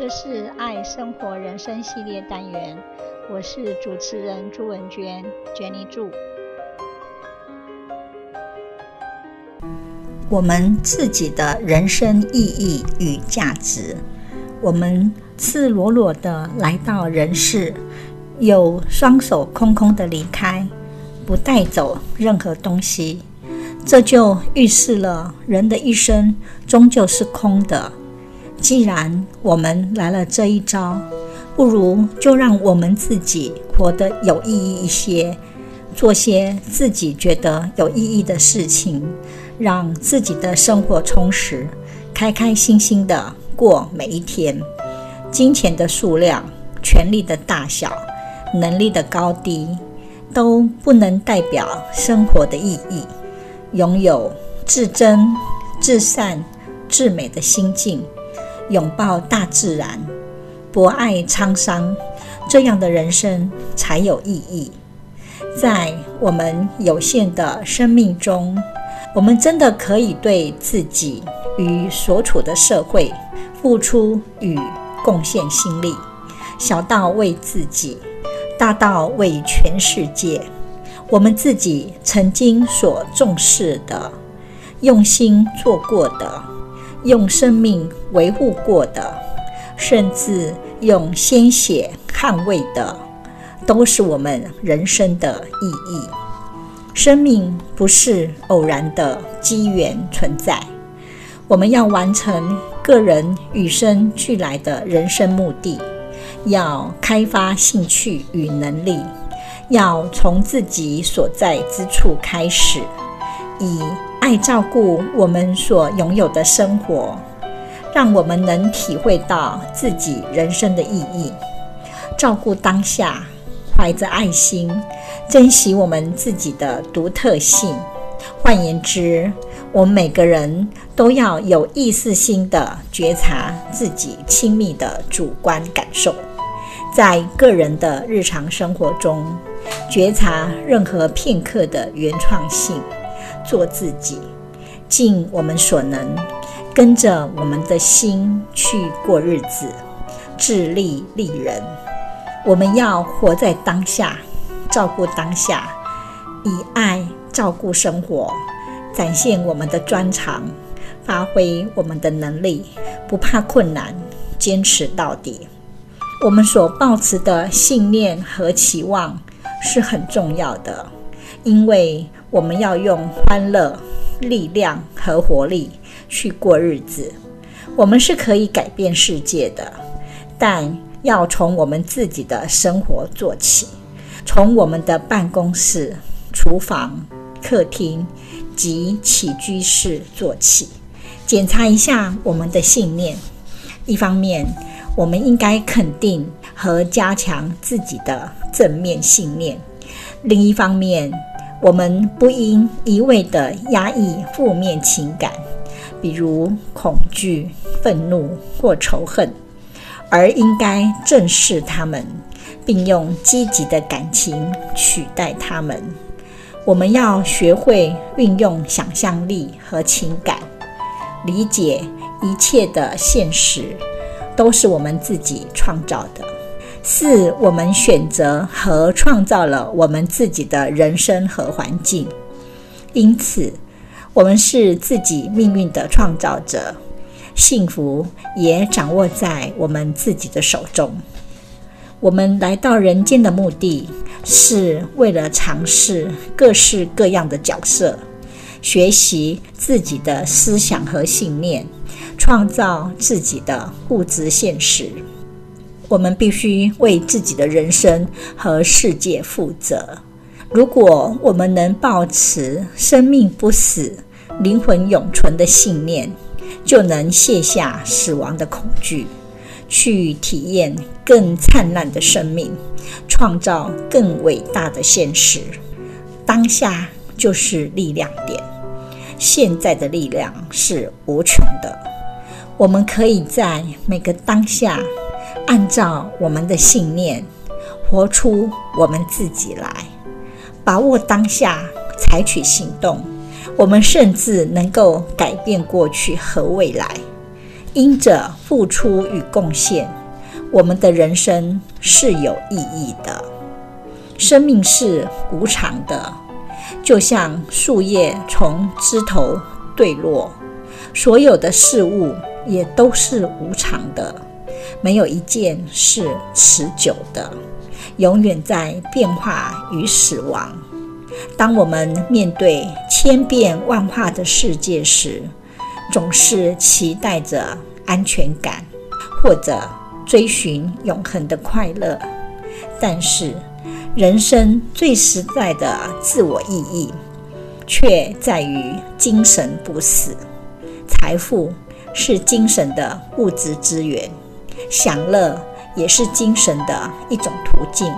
这是爱生活人生系列单元，我是主持人朱文娟，Jenny 朱。我们自己的人生意义与价值，我们赤裸裸的来到人世，又双手空空的离开，不带走任何东西，这就预示了人的一生终究是空的。既然我们来了这一招，不如就让我们自己活得有意义一些，做些自己觉得有意义的事情，让自己的生活充实，开开心心的过每一天。金钱的数量、权力的大小、能力的高低，都不能代表生活的意义。拥有至真、至善、至美的心境。拥抱大自然，博爱沧桑，这样的人生才有意义。在我们有限的生命中，我们真的可以对自己与所处的社会付出与贡献心力，小到为自己，大到为全世界。我们自己曾经所重视的，用心做过的。用生命维护过的，甚至用鲜血捍卫的，都是我们人生的意义。生命不是偶然的机缘存在，我们要完成个人与生俱来的人生目的，要开发兴趣与能力，要从自己所在之处开始，以爱照顾我们所拥有的生活，让我们能体会到自己人生的意义。照顾当下，怀着爱心，珍惜我们自己的独特性。换言之，我们每个人都要有意识心地觉察自己亲密的主观感受，在个人的日常生活中，觉察任何片刻的原创性。做自己，尽我们所能，跟着我们的心去过日子，自利利人。我们要活在当下，照顾当下，以爱照顾生活，展现我们的专长，发挥我们的能力，不怕困难，坚持到底。我们所抱持的信念和期望是很重要的，因为。我们要用欢乐、力量和活力去过日子。我们是可以改变世界的，但要从我们自己的生活做起，从我们的办公室、厨房、客厅及起居室做起，检查一下我们的信念。一方面，我们应该肯定和加强自己的正面信念；另一方面，我们不应一味地压抑负面情感，比如恐惧、愤怒或仇恨，而应该正视它们，并用积极的感情取代它们。我们要学会运用想象力和情感，理解一切的现实都是我们自己创造的。是我们选择和创造了我们自己的人生和环境，因此，我们是自己命运的创造者，幸福也掌握在我们自己的手中。我们来到人间的目的是为了尝试各式各样的角色，学习自己的思想和信念，创造自己的物质现实。我们必须为自己的人生和世界负责。如果我们能抱持生命不死、灵魂永存的信念，就能卸下死亡的恐惧，去体验更灿烂的生命，创造更伟大的现实。当下就是力量点，现在的力量是无穷的。我们可以在每个当下。按照我们的信念，活出我们自己来，把握当下，采取行动，我们甚至能够改变过去和未来。因着付出与贡献，我们的人生是有意义的。生命是无常的，就像树叶从枝头坠落，所有的事物也都是无常的，没有一件是持久的，永远在变化与死亡。当我们面对千变万化的世界时，总是期待着安全感，或者追寻永恒的快乐。但是，人生最实在的自我意义，却在于精神不死。财富是精神的物质资源，享乐也是精神的一种途径。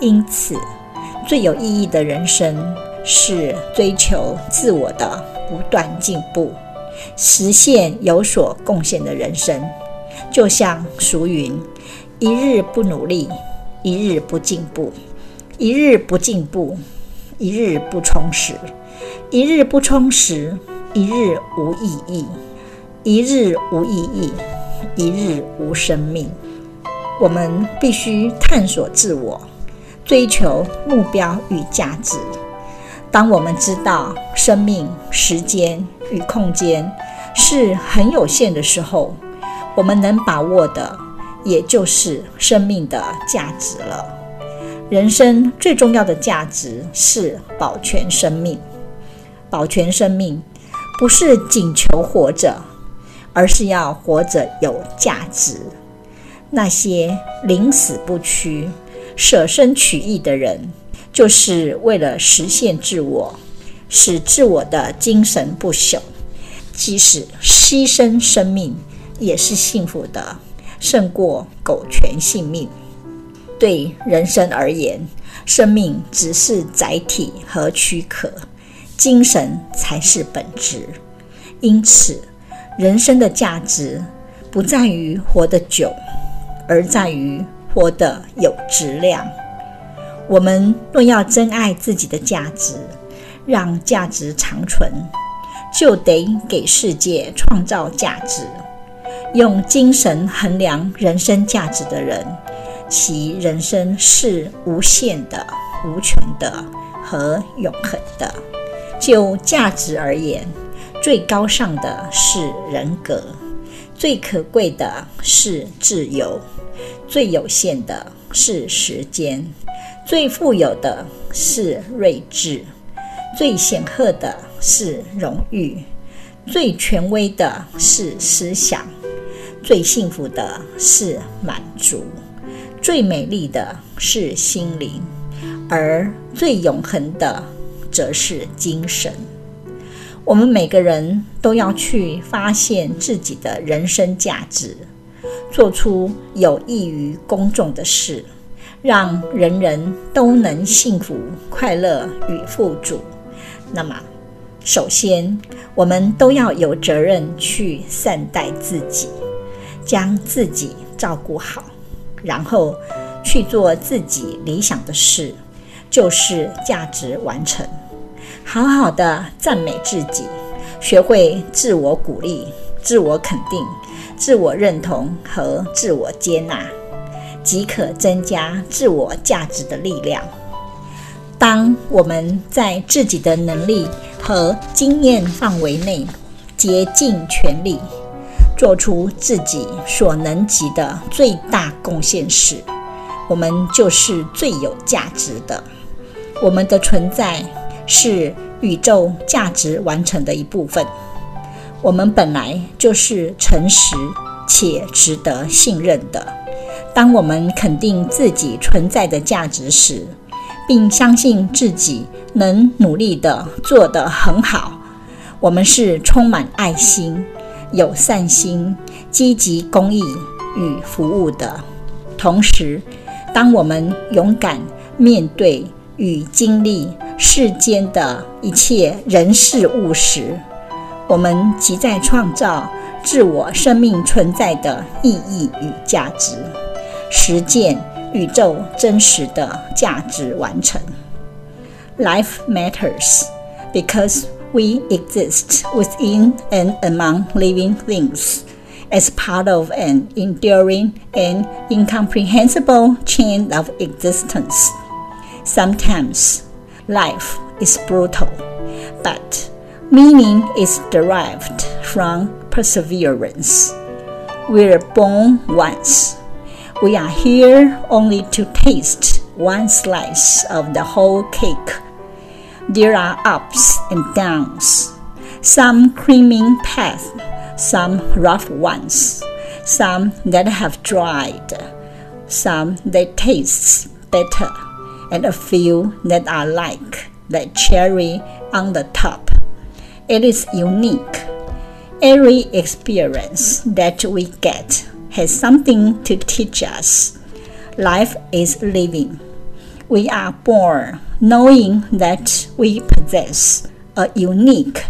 因此，最有意义的人生是追求自我的不断进步。实现有所贡献的人生，就像俗云：“一日不努力，一日不进步；一日不进步，一日不充实；一日不充实，一日无意义；一日无意义，一日无生命。”我们必须探索自我，追求目标与价值。当我们知道生命、时间与空间是很有限的时候，我们能把握的也就是生命的价值了。人生最重要的价值是保全生命。保全生命不是仅求活着，而是要活着有价值。那些宁死不屈、舍身取义的人，就是为了实现自我，使自我的精神不朽，即使牺牲生命也是幸福的，胜过苟全性命。对人生而言，生命只是载体和躯壳，精神才是本质。因此，人生的价值不在于活得久，而在于活得有质量。我们若要珍爱自己的价值，让价值长存，就得给世界创造价值。用精神衡量人生价值的人，其人生是无限的、无穷的和永恒的。就价值而言，最高尚的是人格，最可贵的是自由，最有限的是时间。最富有的是睿智，最显赫的是荣誉，最权威的是思想，最幸福的是满足，最美丽的是心灵，而最永恒的则是精神。我们每个人都要去发现自己的人生价值，做出有益于公众的事。让人人都能幸福、快乐与富足。那么，首先我们都要有责任去善待自己，将自己照顾好，然后去做自己理想的事，就是价值完成。好好的赞美自己，学会自我鼓励、自我肯定、自我认同和自我接纳。即可增加自我价值的力量。当我们在自己的能力和经验范围内竭尽全力，做出自己所能及的最大贡献时，我们就是最有价值的。我们的存在是宇宙价值完成的一部分。我们本来就是诚实且值得信任的。当我们肯定自己存在的价值时，并相信自己能努力地做得很好，我们是充满爱心、有善心、积极公益与服务的。同时，当我们勇敢面对与经历世间的一切人事物时，我们即在创造自我生命存在的意义与价值。实践宇宙真实的价值完成。Life matters because we exist within and among living things, as part of an enduring and incomprehensible chain of existence. Sometimes life is brutal, but meaning is derived from perseverance. We're born once. We are here only to taste one slice of the whole cake. There are ups and downs, some creaming paths, some rough ones, some that have dried, some that taste better, and a few that are like the cherry on the top. It is unique. Every experience that we get has something to teach us. Life is living. We are born knowing that we possess a unique,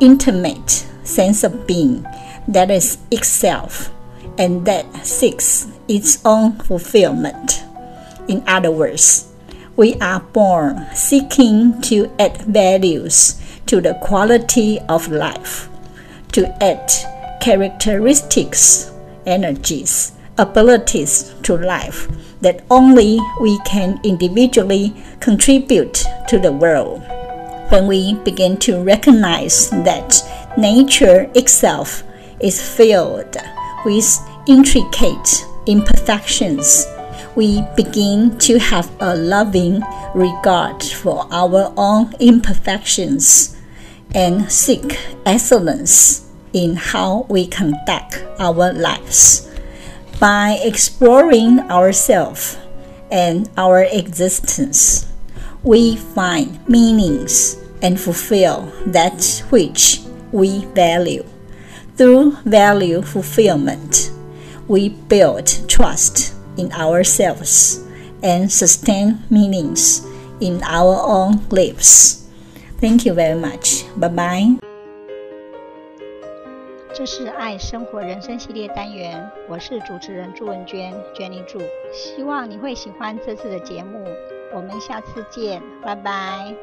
intimate sense of being that is itself and that seeks its own fulfillment. In other words, we are born seeking to add values to the quality of life, to add characteristics, energies, abilities to life that only we can individually contribute to the world. When we begin to recognize that nature itself is filled with intricate imperfections, we begin to have a loving regard for our own imperfections and seek excellence in how we conduct our lives. By exploring ourselves and our existence, we find meanings and fulfill that which we value. Through value fulfillment, we build trust in ourselves and sustain meanings in our own lives. Thank you very much. Bye bye. 这是爱生活人生系列单元，我是主持人朱文娟，Jenny 朱，希望你会喜欢这次的节目，我们下次见，拜拜。